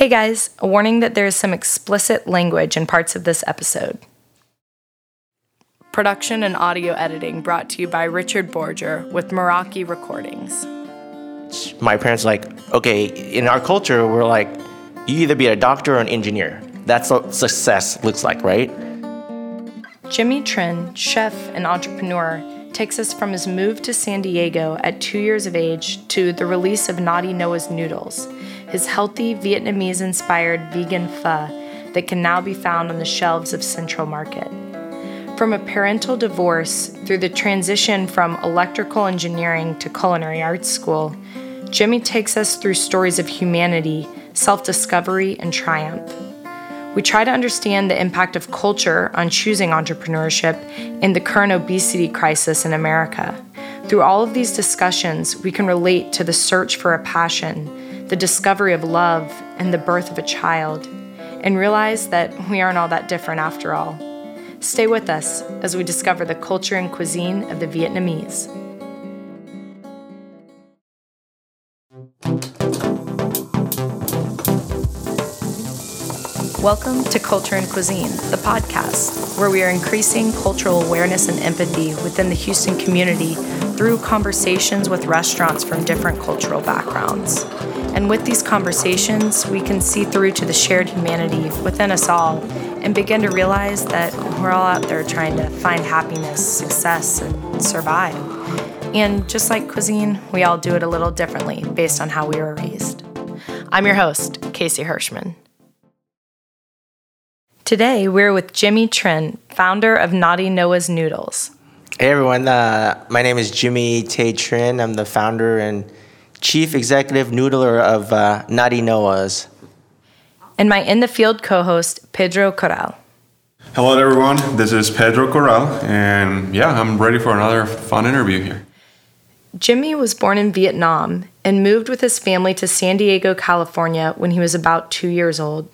Hey guys, a warning that there is some explicit language in parts of this episode. Production and audio editing brought to you by Richard Borger with Meraki Recordings. My parents like, okay, in our culture, we're like, you either be a doctor or an engineer. That's what success looks like, right? Jimmy Trinh, chef and entrepreneur, takes us from his move to San Diego at two years of age to the release of Naughty Noah's Noodles, his healthy Vietnamese inspired vegan pho that can now be found on the shelves of Central Market. From a parental divorce through the transition from electrical engineering to culinary arts school, Jimmy takes us through stories of humanity, self discovery, and triumph. We try to understand the impact of culture on choosing entrepreneurship in the current obesity crisis in America. Through all of these discussions, we can relate to the search for a passion, the discovery of love, and the birth of a child, and realize that we aren't all that different after all. Stay with us as we discover the culture and cuisine of the Vietnamese. Welcome to Culture and Cuisine, the podcast, where we are increasing cultural awareness and empathy within the Houston community through conversations with restaurants from different cultural backgrounds. And with these conversations, we can see through to the shared humanity within us all and begin to realize that we're all out there trying to find happiness, success, and survive. And just like cuisine, we all do it a little differently based on how we were raised. I'm your host, Casey Hirschman. Today, we're with Jimmy Trinh, founder of Naughty Noah's Noodles. Hey everyone, uh, my name is Jimmy Tay Trinh. I'm the founder and chief executive noodler of uh, Naughty Noah's. And my in the field co host, Pedro Corral. Hello, everyone. This is Pedro Corral, and yeah, I'm ready for another fun interview here. Jimmy was born in Vietnam and moved with his family to San Diego, California when he was about two years old.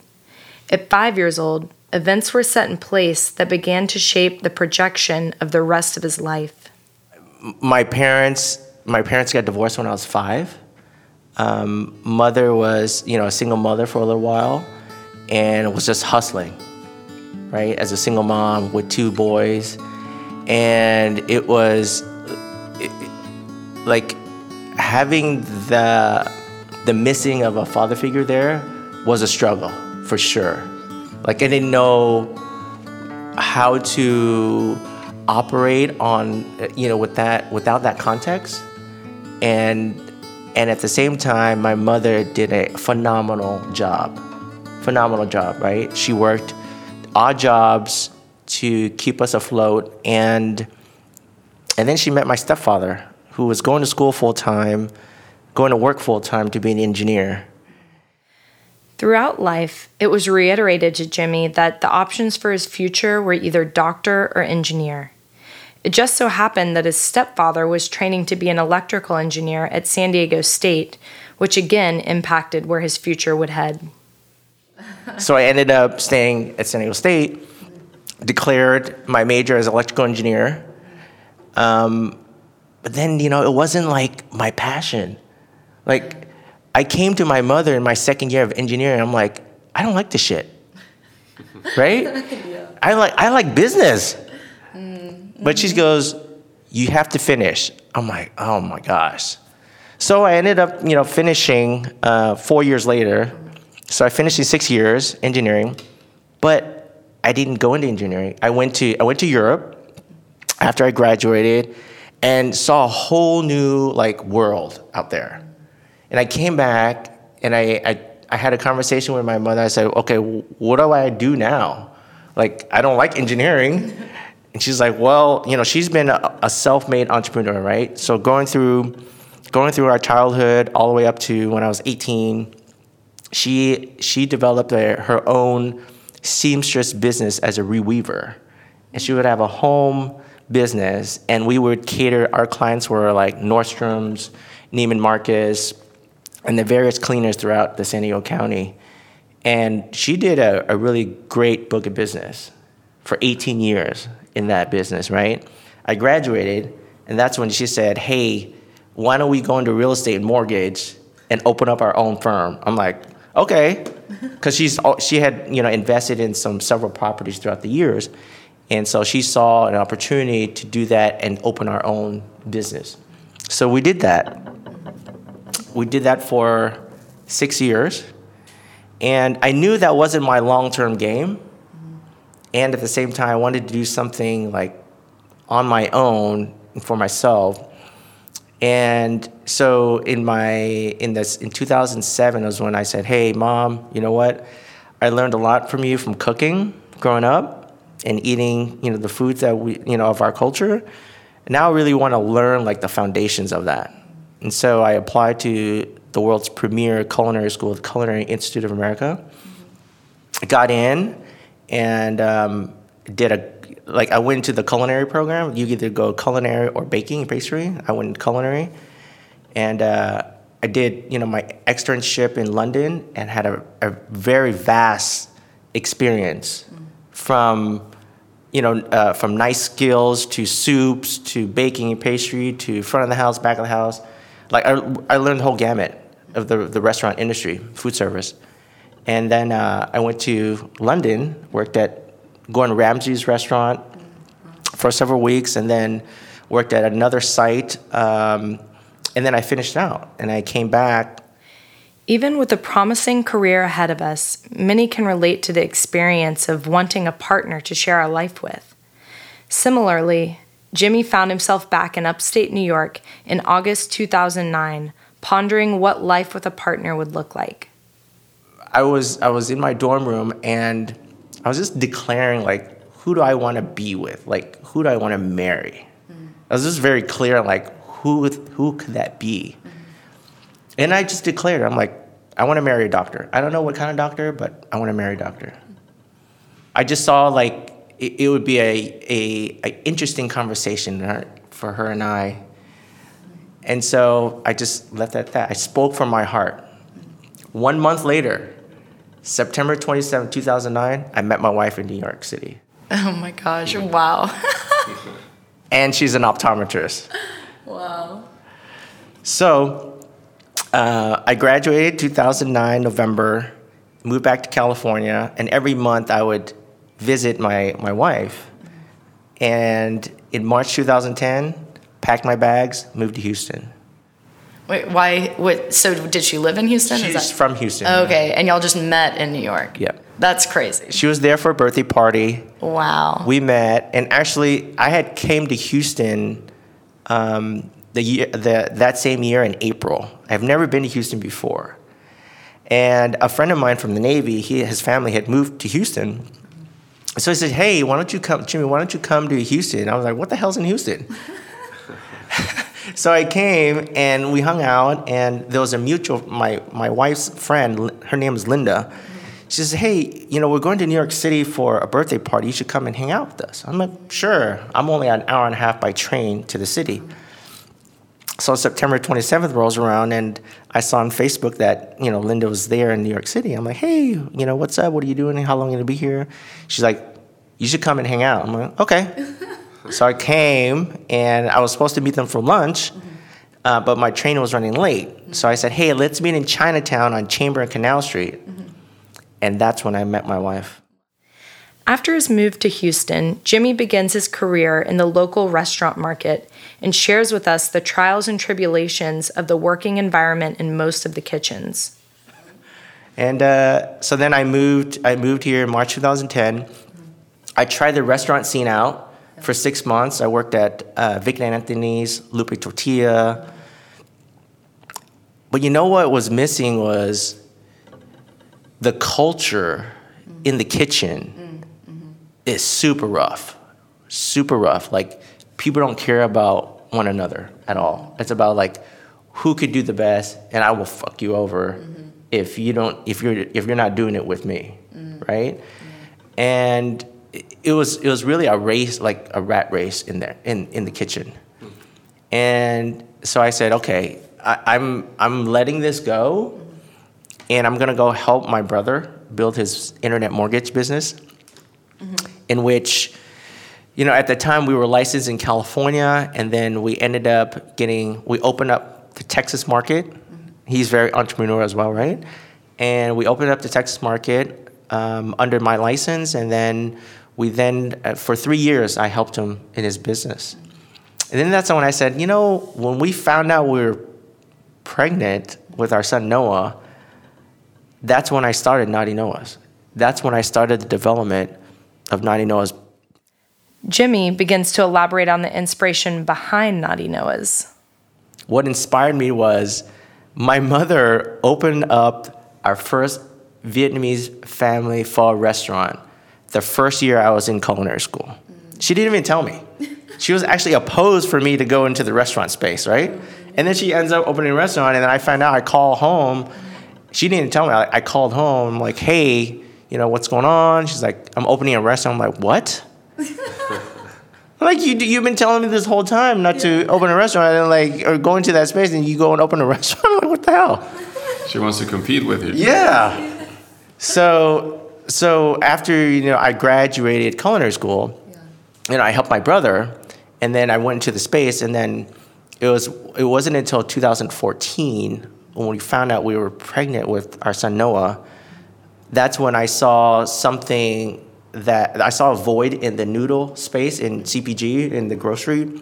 At five years old, events were set in place that began to shape the projection of the rest of his life. My parents, my parents got divorced when I was five. Um, mother was, you know, a single mother for a little while, and was just hustling, right, as a single mom with two boys, and it was it, like having the the missing of a father figure there was a struggle for sure. Like I didn't know how to operate on you know with that without that context and and at the same time my mother did a phenomenal job. Phenomenal job right? She worked odd jobs to keep us afloat. And and then she met my stepfather who was going to school full time going to work full time to be an engineer. Throughout life, it was reiterated to Jimmy that the options for his future were either doctor or engineer. It just so happened that his stepfather was training to be an electrical engineer at San Diego State, which again impacted where his future would head. So I ended up staying at San Diego State, declared my major as electrical engineer. Um, but then, you know, it wasn't like my passion. Like, I came to my mother in my second year of engineering. I'm like, I don't like this shit, right? yeah. I like I like business. But she goes, you have to finish. I'm like, oh my gosh. So I ended up, you know, finishing uh, four years later. So I finished in six years engineering, but I didn't go into engineering. I went to I went to Europe after I graduated and saw a whole new like world out there and I came back and I, I, I had a conversation with my mother. I said, okay, what do I do now? Like, I don't like engineering. And she's like, well, you know, she's been a, a self-made entrepreneur, right? So going through, going through our childhood all the way up to when I was 18, she, she developed a, her own seamstress business as a reweaver. And she would have a home business and we would cater, our clients were like Nordstrom's, Neiman Marcus, and the various cleaners throughout the San Diego County. And she did a, a really great book of business for 18 years in that business, right? I graduated, and that's when she said, Hey, why don't we go into real estate and mortgage and open up our own firm? I'm like, Okay, because she's she had you know invested in some several properties throughout the years, and so she saw an opportunity to do that and open our own business. So we did that. We did that for six years, and I knew that wasn't my long term game, and at the same time, I wanted to do something like on my own for myself. And so in my in this in 2007 was when I said, "Hey, mom, you know what? I learned a lot from you from cooking growing up and eating, you know, the foods that we, you know, of our culture. And now I really want to learn like the foundations of that." And so I applied to the world's premier culinary school, the Culinary Institute of America. I got in and um, did a like I went to the culinary program. You either go culinary or baking pastry. I went culinary, and uh, I did you know my externship in London and had a, a very vast experience from you know uh, from knife skills to soups to baking and pastry to front of the house, back of the house. Like I, I learned the whole gamut of the the restaurant industry, food service. And then uh, I went to London, worked at Gordon Ramsay's restaurant for several weeks, and then worked at another site. Um, and then I finished out, and I came back. Even with a promising career ahead of us, many can relate to the experience of wanting a partner to share our life with. Similarly, Jimmy found himself back in upstate New York in August 2009, pondering what life with a partner would look like. I was I was in my dorm room and I was just declaring like who do I want to be with? Like who do I want to marry? Mm. I was just very clear like who who could that be? Mm-hmm. And I just declared I'm like I want to marry a doctor. I don't know what kind of doctor, but I want to marry a doctor. I just saw like it, it would be a, a, a interesting conversation for her and I. And so I just left it at that. I spoke from my heart. Mm-hmm. One month later, September 27, 2009, I met my wife in New York City. Oh my gosh, wow. and she's an optometrist. Wow. So uh, I graduated 2009, November, moved back to California, and every month I would visit my, my wife. And in March 2010, packed my bags, moved to Houston. Wait, why? What? So, did she live in Houston? She's that, from Houston. okay, and y'all just met in New York. Yep. That's crazy. She was there for a birthday party. Wow. We met, and actually, I had came to Houston um, the year the, that same year in April. I've never been to Houston before, and a friend of mine from the Navy, he his family had moved to Houston. So he said, "Hey, why don't you come, Jimmy? Why don't you come to Houston?" I was like, "What the hell's in Houston?" so I came and we hung out, and there was a mutual my my wife's friend. Her name is Linda. She says, "Hey, you know, we're going to New York City for a birthday party. You should come and hang out with us." I'm like, "Sure." I'm only an hour and a half by train to the city. So September 27th rolls around, and I saw on Facebook that you know Linda was there in New York City. I'm like, "Hey, you know, what's up? What are you doing? How long are you gonna be here?" She's like, "You should come and hang out." I'm like, "Okay." so I came, and I was supposed to meet them for lunch. Uh, but my train was running late. So I said, hey, let's meet in Chinatown on Chamber and Canal Street. And that's when I met my wife. After his move to Houston, Jimmy begins his career in the local restaurant market and shares with us the trials and tribulations of the working environment in most of the kitchens. And uh, so then I moved. I moved here in March 2010. I tried the restaurant scene out for six months. I worked at uh, Vic and Anthony's, Lupe Tortilla. But you know what was missing was the culture in the kitchen mm-hmm. is super rough, super rough. Like people don't care about one another at all. Mm-hmm. It's about like who could do the best, and I will fuck you over mm-hmm. if you don't if you're if you're not doing it with me, mm. right? And it- was it was really a race like a rat race in there in in the kitchen. And so I said, okay, I, I'm I'm letting this go, and I'm gonna go help my brother build his internet mortgage business, in which, you know, at the time we were licensed in California, and then we ended up getting we opened up the Texas market. He's very entrepreneurial as well, right? and we opened up the Texas market um, under my license, and then we then uh, for three years I helped him in his business, and then that's when I said, you know, when we found out we were pregnant with our son Noah, that's when I started Naughty Noah's. That's when I started the development of Naughty Noah's. Jimmy begins to elaborate on the inspiration behind Naughty Noah's. What inspired me was my mother opened up our first Vietnamese family pho restaurant the first year I was in culinary school. She didn't even tell me. She was actually opposed for me to go into the restaurant space, right? And then she ends up opening a restaurant, and then I find out I call home. She didn't tell me. I, I called home, I'm like, hey, you know, what's going on? She's like, I'm opening a restaurant. I'm like, what? like you, you've been telling me this whole time not to open a restaurant and like or go into that space and you go and open a restaurant. I'm like, what the hell? She wants to compete with you. Yeah. So so after you know I graduated culinary school, you know I helped my brother, and then I went into the space, and then it was it wasn't until 2014 when we found out we were pregnant with our son Noah. That's when I saw something that I saw a void in the noodle space in CPG in the grocery,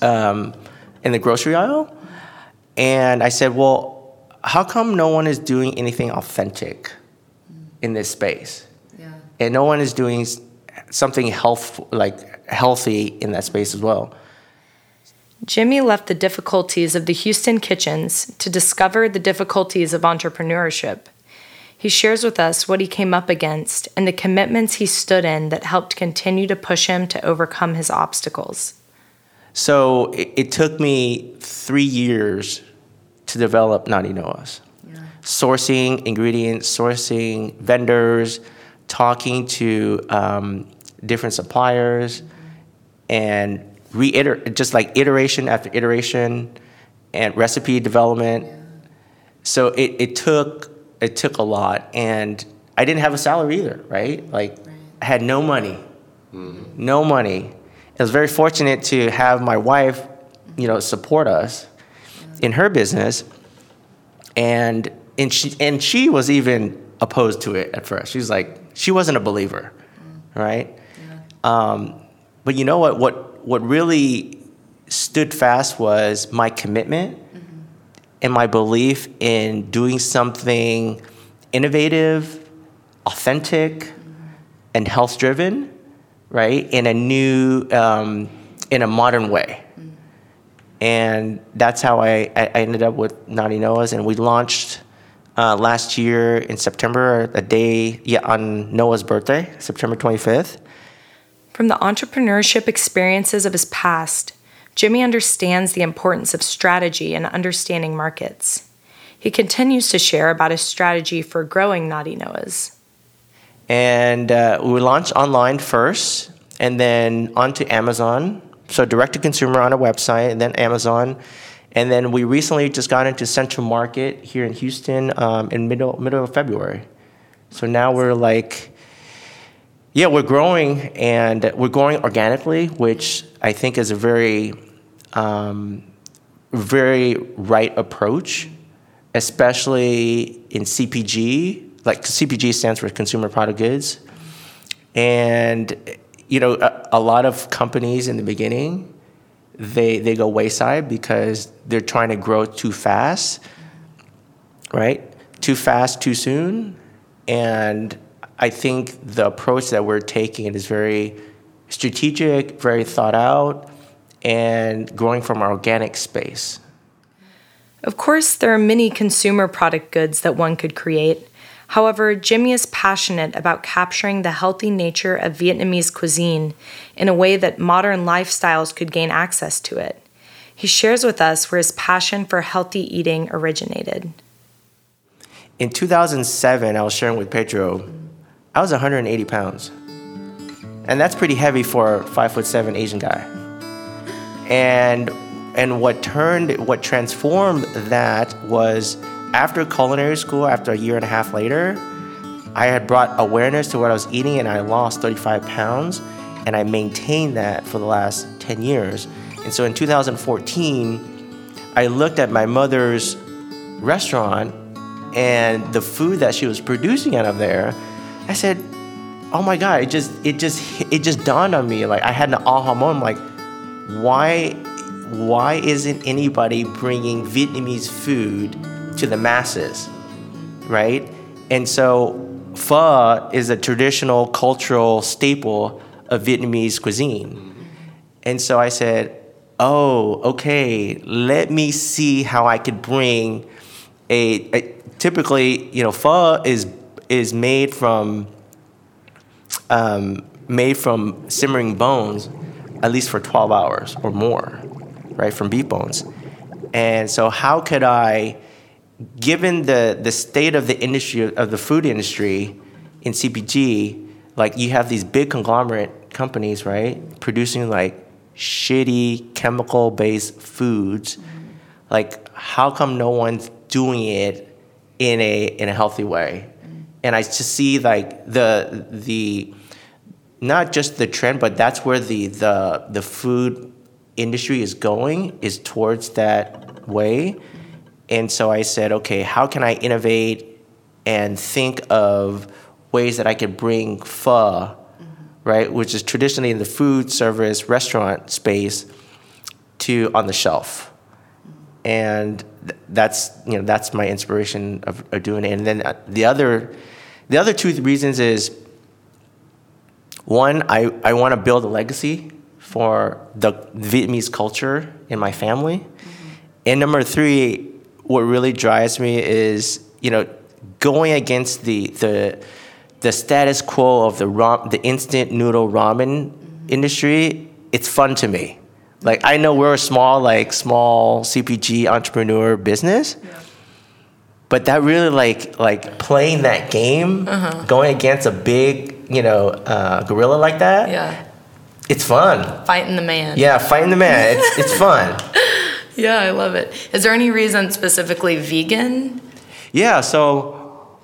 um, in the grocery aisle, and I said, well, how come no one is doing anything authentic in this space? Yeah. and no one is doing something health like healthy in that space as well. Jimmy left the difficulties of the Houston kitchens to discover the difficulties of entrepreneurship. He shares with us what he came up against and the commitments he stood in that helped continue to push him to overcome his obstacles. So it, it took me three years to develop Naughty Noah's. Sourcing ingredients, sourcing vendors, talking to um, different suppliers, and reiter just like iteration after iteration, and recipe development. So it, it took it took a lot, and I didn't have a salary either, right? Like I had no money, no money. I was very fortunate to have my wife, you know, support us in her business, and and she and she was even opposed to it at first. She was like, she wasn't a believer, right? Um, but you know what? What what really stood fast was my commitment and my belief in doing something innovative, authentic, and health driven, right? In a new, um, in a modern way. And that's how I, I I ended up with Naughty Noah's, and we launched uh, last year in September, a day yeah, on Noah's birthday, September 25th. From the entrepreneurship experiences of his past, Jimmy understands the importance of strategy and understanding markets. He continues to share about his strategy for growing Naughty Noah's. And uh, we launched online first, and then onto Amazon. So direct to consumer on a website, and then Amazon. And then we recently just got into Central Market here in Houston um, in middle middle of February. So now we're like, yeah, we're growing, and we're growing organically, which I think is a very, um, very right approach, especially in CPG. Like CPG stands for consumer product goods, and you know a, a lot of companies in the beginning they they go wayside because they're trying to grow too fast, right? Too fast, too soon, and I think the approach that we're taking is very strategic, very thought out, and growing from our organic space. Of course, there are many consumer product goods that one could create. However, Jimmy is passionate about capturing the healthy nature of Vietnamese cuisine in a way that modern lifestyles could gain access to it. He shares with us where his passion for healthy eating originated. In 2007, I was sharing with Pedro, I was 180 pounds. And that's pretty heavy for a five foot seven Asian guy. And and what turned what transformed that was after culinary school, after a year and a half later, I had brought awareness to what I was eating and I lost 35 pounds and I maintained that for the last 10 years. And so in 2014, I looked at my mother's restaurant and the food that she was producing out of there, I said, "Oh my god!" It just it just it just dawned on me. Like I had an aha moment. Like, why why isn't anybody bringing Vietnamese food to the masses, right? And so pho is a traditional cultural staple of Vietnamese cuisine. And so I said, oh, okay, let me see how I could bring a, a typically, you know, pho is is made from um, made from simmering bones at least for 12 hours or more, right, from beef bones. And so how could I, given the, the state of the industry, of the food industry in CPG, like you have these big conglomerate companies, right, producing like shitty chemical-based foods. Like, how come no one's doing it in a in a healthy way? And I just see like the the not just the trend, but that's where the the the food industry is going is towards that way. And so I said, okay, how can I innovate and think of ways that I could bring pho right, which is traditionally in the food service restaurant space, to on the shelf, and th- that's you know that's my inspiration of, of doing it. And then uh, the other, the other two reasons is one, I, I want to build a legacy for the Vietnamese culture in my family, mm-hmm. and number three, what really drives me is you know going against the the the status quo of the ram, the instant noodle ramen mm-hmm. industry, it's fun to me. Like I know we're a small, like small CPG entrepreneur business, yeah. but that really like like playing that game, uh-huh. going against a big you know uh, gorilla like that. Yeah, it's fun. Fighting the man. Yeah, fighting the man. It's it's fun. yeah, I love it. Is there any reason specifically vegan? Yeah, so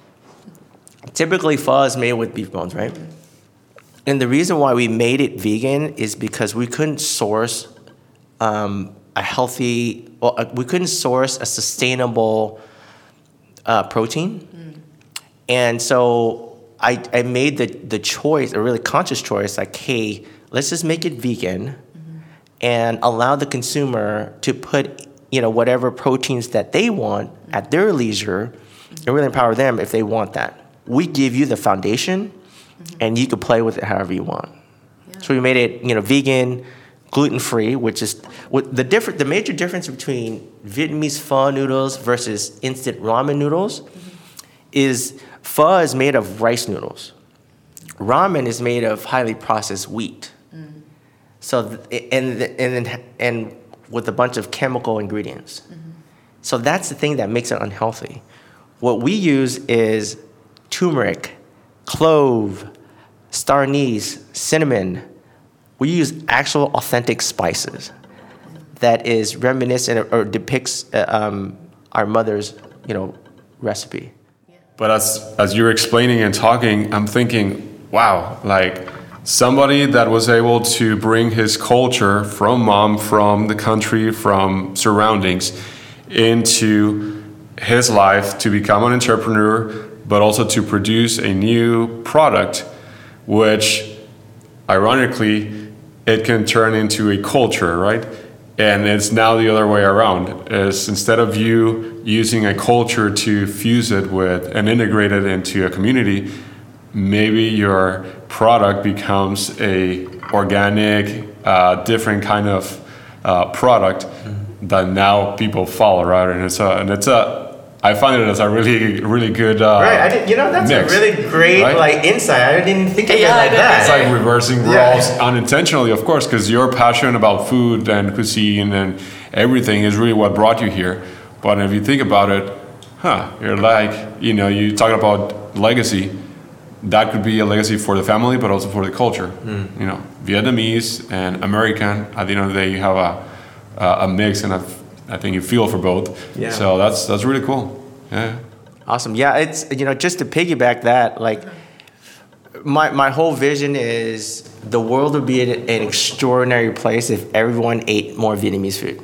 typically pho is made with beef bones, right? And the reason why we made it vegan is because we couldn't source um, a healthy, well, uh, we couldn't source a sustainable uh, protein. Mm. And so I, I made the, the choice, a really conscious choice, like, hey, let's just make it vegan. And allow the consumer to put you know whatever proteins that they want at their leisure and really empower them if they want that we give you the foundation mm-hmm. and you can play with it however you want. Yeah. So we made it, you know, vegan, gluten free, which is what the different the major difference between Vietnamese pho noodles versus instant ramen noodles mm-hmm. is pho is made of rice noodles. Ramen is made of highly processed wheat. So and and and with a bunch of chemical ingredients. Mm-hmm. So that's the thing that makes it unhealthy. What we use is turmeric, clove, star anise, cinnamon. We use actual authentic spices that is reminiscent or depicts uh, um, our mother's, you know, recipe. But as as you're explaining and talking, I'm thinking, wow, like somebody that was able to bring his culture from mom, from the country, from surroundings into his life to become an entrepreneur but also to produce a new product, which ironically, it can turn into a culture, right? And it's now the other way around. Is instead of you using a culture to fuse it with and integrate it into a community, maybe your product becomes a organic, uh, different kind of uh, product mm-hmm. that now people follow, right? And it's a and it's a I find it as a really, really good. Uh, right, I did, you know that's mix, a really great right? like insight. I didn't think of yeah, it like that. It's like reversing roles yeah. unintentionally, of course, because your passion about food and cuisine and everything is really what brought you here. But if you think about it, huh? You're like, you know, you talk about legacy. That could be a legacy for the family, but also for the culture. Mm. You know, Vietnamese and American. At the end of the day, you have a a mix and a I think you feel for both. Yeah. So that's that's really cool. Yeah. Awesome. Yeah, it's you know just to piggyback that like my my whole vision is the world would be an, an extraordinary place if everyone ate more Vietnamese food.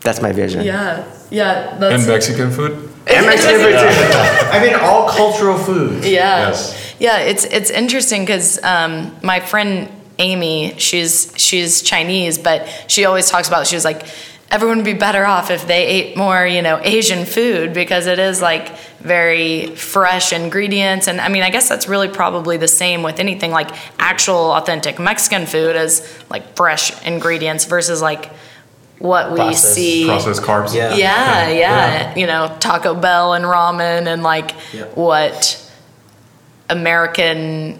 That's my vision. Yeah. Yeah. and Mexican food. And Mexican food. I mean, all cultural foods. Yeah. Yes. Yeah, it's it's interesting because um, my friend Amy, she's she's Chinese, but she always talks about she was like everyone would be better off if they ate more, you know, Asian food because it is like very fresh ingredients and I mean, I guess that's really probably the same with anything like actual authentic Mexican food as like fresh ingredients versus like what we Processed- see Processed carbs. Yeah. yeah, yeah, You know, Taco Bell and ramen and like Yeah. what American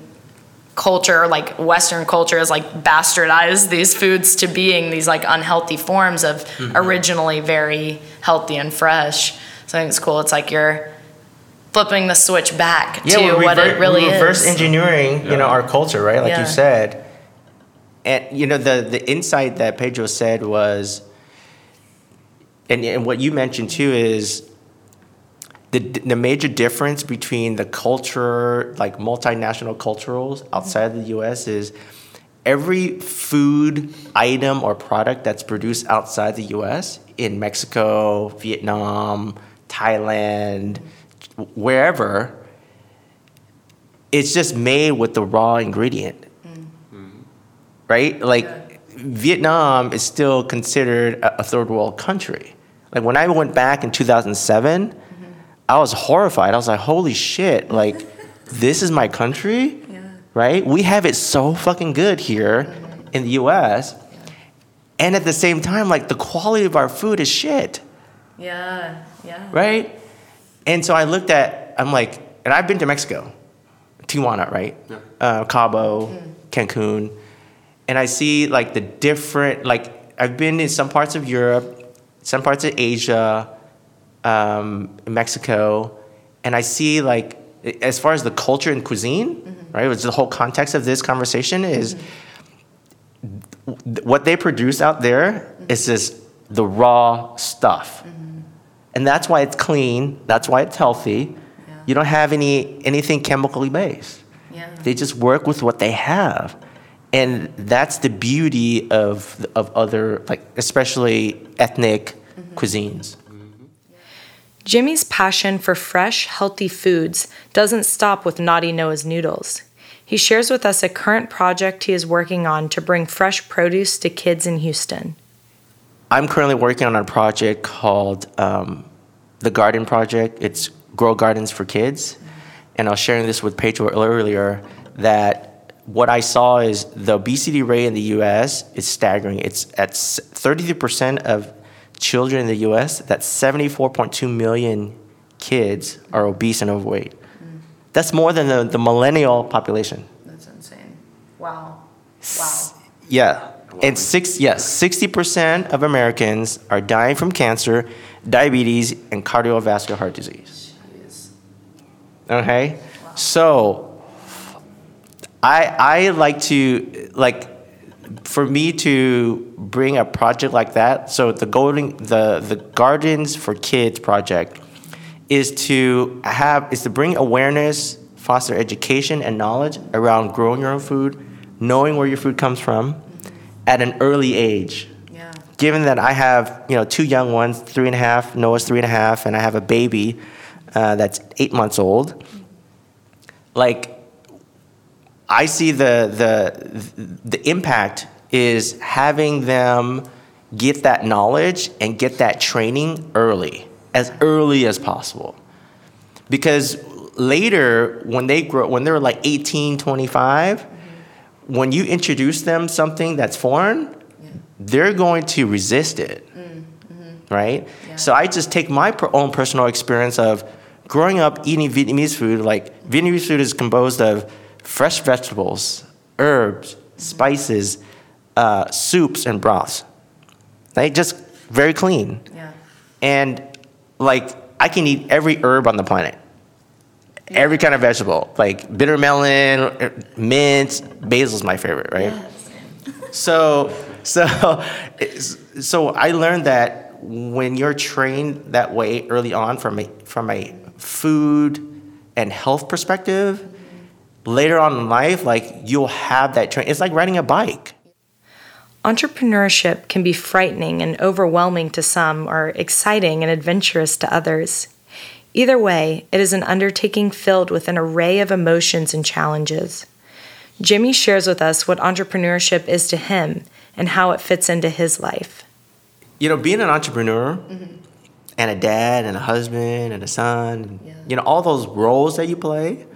culture, like Western culture, has like bastardized these foods to being these like unhealthy forms of Mm-hmm. originally very healthy and fresh. So I think it's cool. It's like you're flipping the switch back to we're what rever- it really we're reverse is. engineering, you know, our culture, right? Like Yeah. you said. And you know, the the insight that Pedro said was, and, and what you mentioned too is the the major difference between the culture, like multinational culturals outside of the U.S. is every food item or product that's produced outside the U.S. in Mexico, Vietnam, Thailand, wherever, it's just made with the raw ingredient, mm. right? Like Vietnam is still considered a, a third world country. Like when I went back in 2007, I was horrified. I was like, holy shit, like this is my country, right? We have it so fucking good here in the US. And at the same time, like the quality of our food is shit Yeah, yeah. right? And so I looked at, I'm like, and I've been to Mexico, Tijuana, right? Yeah. Uh, Cabo, Cancun, and I see like the different, like I've been in some parts of Europe, some parts of Asia, um, Mexico, and I see like, as far as the culture and cuisine, mm-hmm. right? Which the whole context of this conversation is what they produce out there mm-hmm. is just the raw stuff. Mm-hmm. And that's why it's clean, that's why it's healthy. Yeah. You don't have any anything chemically based. Yeah. They just work with what they have. And that's the beauty of of other like especially ethnic mm-hmm. cuisines. Mm-hmm. Jimmy's passion for fresh, healthy foods doesn't stop with Naughty Noah's noodles. He shares with us a current project he is working on to bring fresh produce to kids in Houston. I'm currently working on a project called um, the Garden Project. It's Grow Gardens for Kids. Mm-hmm. And I was sharing this with Pedro earlier that what I saw is the obesity rate in the US is staggering. It's at s- 32% of children in the US, that's 74.2 million kids are obese and overweight. Mm. That's more than the, the millennial population. That's insane. Wow. Wow. yeah. And six, yes, 60% of Americans are dying from cancer, diabetes, and cardiovascular heart disease. Okay? Wow. So, I, I like to, like, for me to bring a project like that, so the golden, the, the Gardens for Kids project is to have, is to bring awareness, foster education and knowledge around growing your own food, knowing where your food comes from at an early age. Yeah. Given that I have, you know, two young ones, three and a half, Noah's three and a half, and I have a baby uh, that's eight months old, like, I see the, the, the impact is having them get that knowledge and get that training early, as early as possible. Because later, when they grow, when they're like 18, 25, when you introduce them something that's foreign, they're going to resist it, mm, mm-hmm. right? So I just take my own personal experience of growing up eating Vietnamese food. Like Vietnamese food is composed of fresh vegetables, herbs, spices, uh, soups, and broths. Right? Just very clean. Yeah. And like I can eat every herb on the planet. Every kind of vegetable, like bitter melon, mint, basil's my favorite, right? Yes. So, so, so I learned that when you're trained that way early on from a from a food and health perspective, later on in life, like you'll have that train. It's like riding a bike. Entrepreneurship can be frightening and overwhelming to some, or exciting and adventurous to others. Either way, it is an undertaking filled with an array of emotions and challenges. Jimmy shares with us what entrepreneurship is to him and how it fits into his life. You know, being an entrepreneur and a dad and a husband and a son, Yeah. you know, all those roles that you play,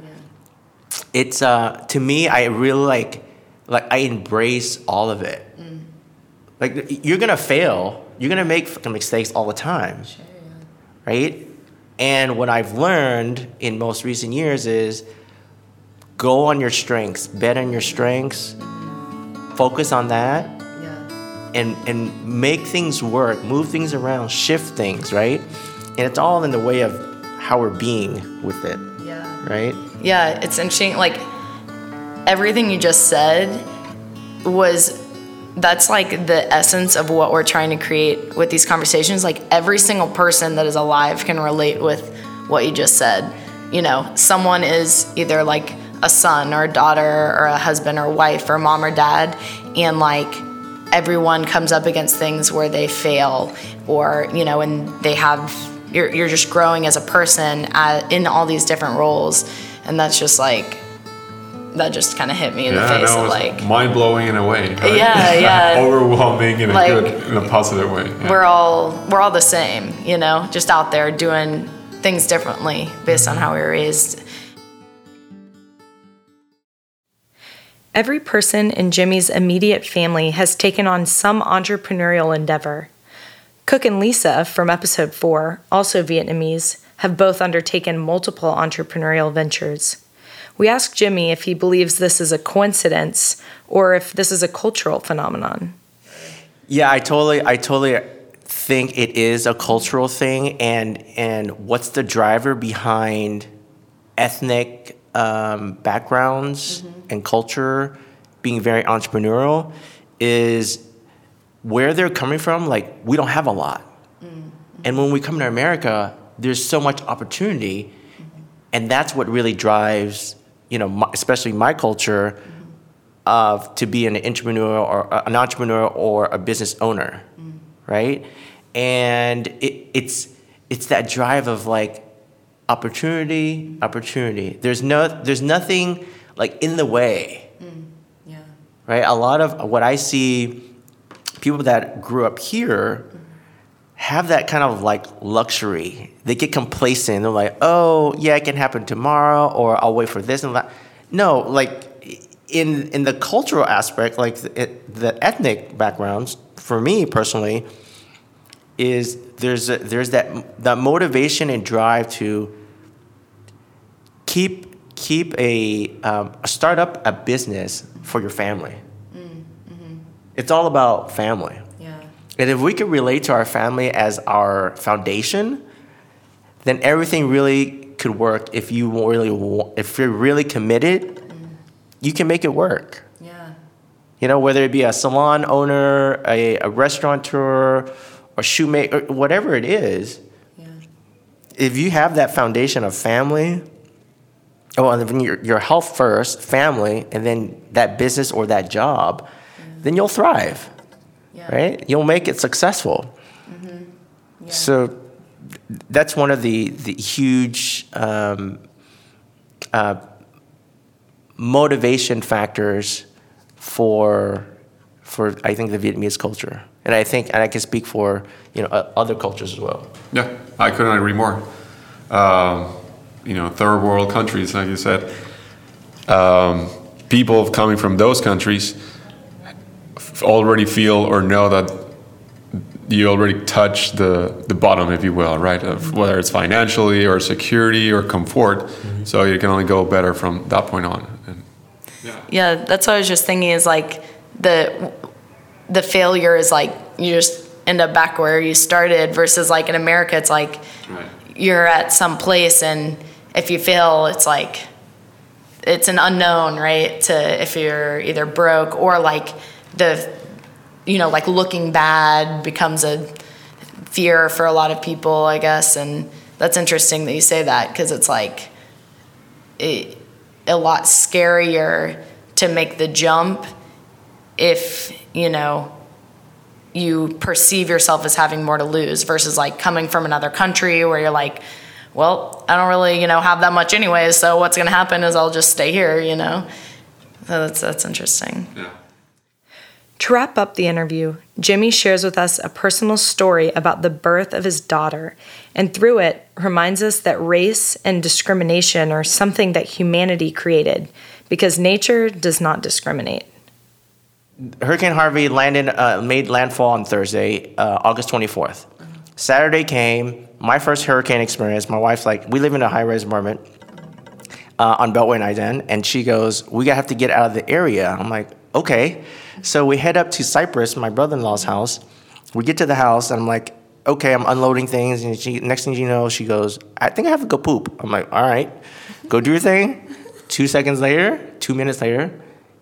it's uh to me I really like like I embrace all of it. Like you're gonna fail, you're gonna make fucking mistakes all the time, right? And what I've learned in most recent years is go on your strengths, bet on your strengths, focus on that, and and make things work, move things around, shift things, right? And it's all in the way of how we're being with it, Yeah. right? Yeah, it's interesting. Like everything you just said was that's like the essence of what we're trying to create with these conversations. Like every single person that is alive can relate with what you just said. You know, someone is either like a son or a daughter or a husband or wife or mom or dad, and like everyone comes up against things where they fail or you know, and they have you're you're just growing as a person at, in all these different roles, and that's just like that just kind of hit me in the face no, of like mind blowing in a way. right? Yeah, yeah. Overwhelming in a Like, good, in a positive way. yeah. we're all we're all the same, you know, just out there doing things differently based on how we were raised. Every person in Jimmy's immediate family has taken on some entrepreneurial endeavor. Cook and Lisa from episode 4, also Vietnamese, have both undertaken multiple entrepreneurial ventures. We asked Jimmy if he believes this is a coincidence or if this is a cultural phenomenon. Yeah, I totally, I totally think it is a cultural thing, and and what's the driver behind ethnic um, backgrounds and culture being very entrepreneurial is where they're coming from. Like we don't have a lot, and when we come to America, there's so much opportunity, and that's what really drives, you know, my, especially my culture of to be an entrepreneur or uh, an entrepreneur or a business owner, right? And it, it's it's that drive of like opportunity, opportunity. There's no there's nothing like in the way, Yeah. right? A lot of what I see people that grew up here have that kind of like luxury. They get complacent. They're like, oh yeah, it can happen tomorrow, or I'll wait for this and that. No, like in in the cultural aspect, like the, the ethnic backgrounds, for me personally, is there's a, there's that that motivation and drive to keep keep a um, start up a business for your family. It's all about family. Yeah. And if we could relate to our family as our foundation, then everything really could work if you really if you're really committed, you can make it work. Yeah. You know, whether it be a salon owner, a, a restaurateur, or shoemaker, whatever it is, Yeah. if you have that foundation of family, oh, and your, your health first, family, and then that business or that job, then you'll thrive, Yeah. right? You'll make it successful. So that's one of the, the huge um, uh, motivation factors for, for, I think, the Vietnamese culture. And I think, and I can speak for, you know, o- other cultures as well. Yeah, I couldn't agree more. Um, you know, third world countries, like you said, um, people coming from those countries f- already feel or know that you already touch the, the bottom, if you will, right? Of mm-hmm. whether it's financially or security or comfort. Mm-hmm. So you can only go better from that point on. And Yeah, that's what I was just thinking is like the the failure is like you just end up back where you started versus like in America it's like Right. you're at some place and if you fail it's like it's an unknown, right? To if you're either broke or like the you know, like looking bad becomes a fear for a lot of people, I guess, and that's interesting that you say that because it's like it, a lot scarier to make the jump if you know you perceive yourself as having more to lose versus like coming from another country where you're like well, I don't really, you know, have that much anyway. So what's going to happen is I'll just stay here, you know. So that's that's interesting. Yeah. To wrap up the interview, Jimmy shares with us a personal story about the birth of his daughter, and through it reminds us that race and discrimination are something that humanity created because nature does not discriminate. Hurricane Harvey landed, uh, made landfall on Thursday, uh, August 24th. Saturday came, my first hurricane experience. My wife's like, we live in a high rise apartment uh, on Beltway and I-10, and she goes, we gotta have to get out of the area. I'm like, okay. So we head up to Cypress, my brother-in-law's house. We get to the house, and I'm like, okay, I'm unloading things, and she, next thing you know, she goes, I think I have to go poop. I'm like, all right, go do your thing. Two seconds later, two minutes later,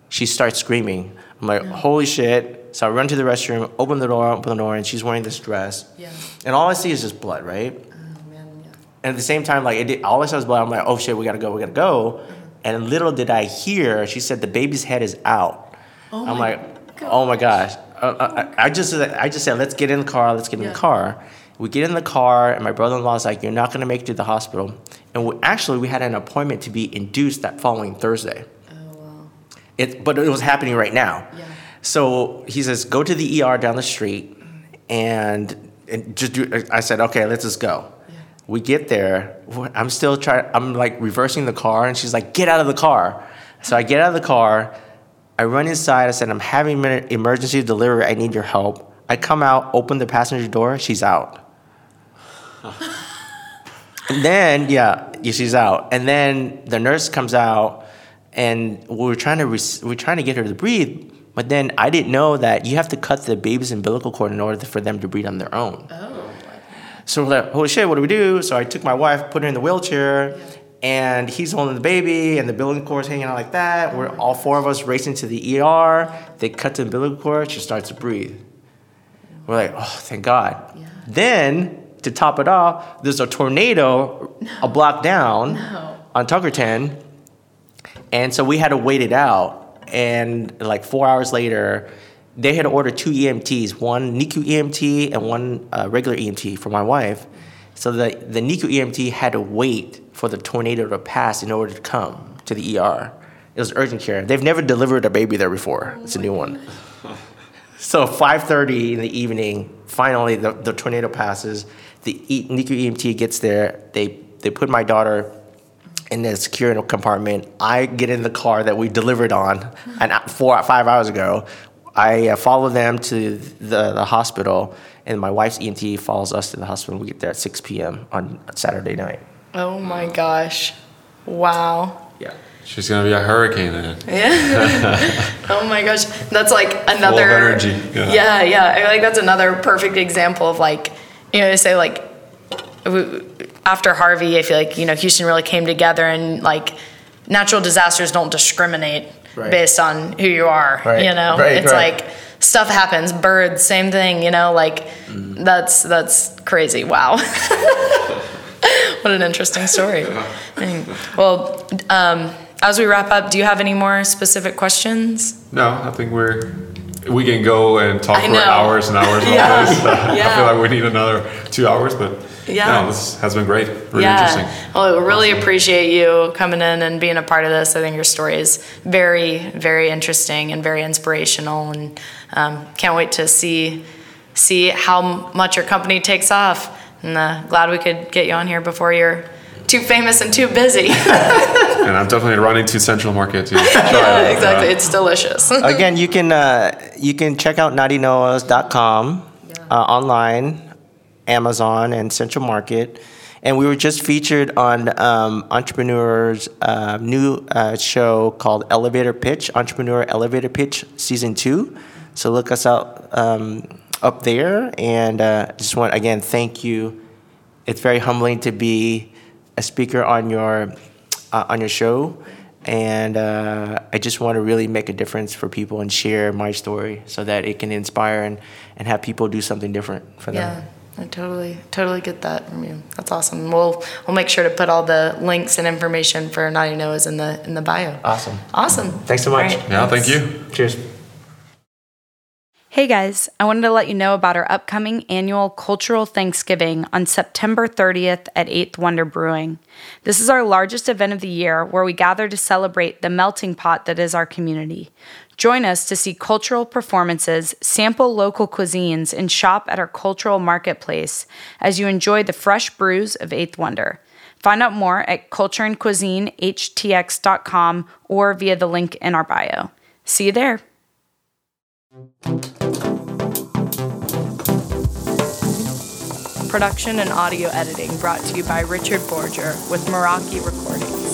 she starts screaming. I'm like, holy shit. So I run to the restroom, open the door, open the door, and she's wearing this dress. Yeah. And all I see is just blood, right? Oh man, yeah. And at the same time, like, it did, all I saw was blood. I'm like, oh shit, we gotta go, we gotta go. Uh-huh. And little did I hear, she said the baby's head is out. I'm like, oh my gosh. Uh, I, I just I just said, let's get in the car, let's get in Yeah. the car. We get in the car, and my brother-in-law's like, you're not gonna make it to the hospital. And we, actually, we had an appointment to be induced that following Thursday. Oh wow. It, but it was happening right now. Yeah. So he says, go to the ER down the street and, and just do, I said, okay, let's just go. We get there. I'm still trying, I'm like reversing the car and she's like, get out of the car. So I get out of the car. I run inside. I said, I'm having an emergency delivery. I need your help. I come out, open the passenger door. She's out. And then, yeah, yeah, she's out. And then the nurse comes out, and we were trying to res- we are trying to get her to breathe. But then I didn't know that you have to cut the baby's umbilical cord in order for them to breathe on their own. Oh. So we're like, holy shit, what do we do? So I took my wife, put her in the wheelchair, and he's holding the baby, and the umbilical cord's hanging out like that. We're all four of us racing to the ER. They cut the umbilical cord. She starts to breathe. We're like, oh, thank God. Then to top it off, there's a tornado a block down on Tuckerton, and so we had to wait it out. And like four hours later, they had to order two EMTs, one NICU EMT and one uh, regular EMT for my wife. So the, the NICU EMT had to wait for the tornado to pass in order to come to the ER. It was urgent care. They've never delivered a baby there before. It's a new one. So 5:30 in the evening, finally the, the tornado passes. The e- NICU EMT gets there. They they put my daughter in the secure compartment. I get in the car that we delivered on an hou- four five hours ago. I uh, follow them to the, the hospital, and my wife's EMT follows us to the hospital. We get there at 6 p.m. on Saturday night. Oh my gosh. Wow. Yeah. She's gonna be a hurricane in it. Oh my gosh. That's like another energy, yeah. Yeah, yeah. I feel like that's another perfect example of like, you know, to say like after Harvey, I feel like, you know, Houston really came together and like natural disasters don't discriminate Right. based on who you are, Right, you know. right, it's right. like stuff happens, birds, same thing, you know, like Mm-hmm. that's that's crazy. Wow. what an interesting story. Well, um, as we wrap up, do you have any more specific questions? No, I think we're we can go and talk for hours and hours Yeah, this. I yeah. feel like we need another two hours, but Yeah. no, this has been great. Really interesting. Well, I really appreciate you coming in and being a part of this. I think your story is very, very interesting and very inspirational, and um, can't wait to see see how much your company takes off. And uh, glad we could get you on here before you're too famous and too busy. And I'm definitely running to Central Market to try yeah, it. exactly. It's delicious. Again, you can uh, you can check out naughtyknows.com uh, online, Amazon, and Central Market. And we were just featured on um, Entrepreneur's uh, new uh, show called Elevator Pitch, Entrepreneur Elevator Pitch Season 2. So look us out um, up there. And uh, just want, again, thank you. It's very humbling to be a speaker on your, uh, on your show. And uh, I just want to really make a difference for people and share my story so that it can inspire and, and have people do something different for them. I totally, totally get that from you. That's awesome. We'll we'll make sure to put all the links and information for Naughty Noahs in the in the bio. Awesome. Awesome. Thanks so much. All right. Yeah, thank you. Cheers. Hey guys, I wanted to let you know about our upcoming annual Cultural Thanksgiving on September 30th at 8th Wonder Brewing. This is our largest event of the year where we gather to celebrate the melting pot that is our community. Join us to see cultural performances, sample local cuisines, and shop at our cultural marketplace as you enjoy the fresh brews of 8th Wonder. Find out more at cultureandcuisinehtx.com or via the link in our bio. See you there. Production and audio editing brought to you by Richard Borger with Meraki Recording.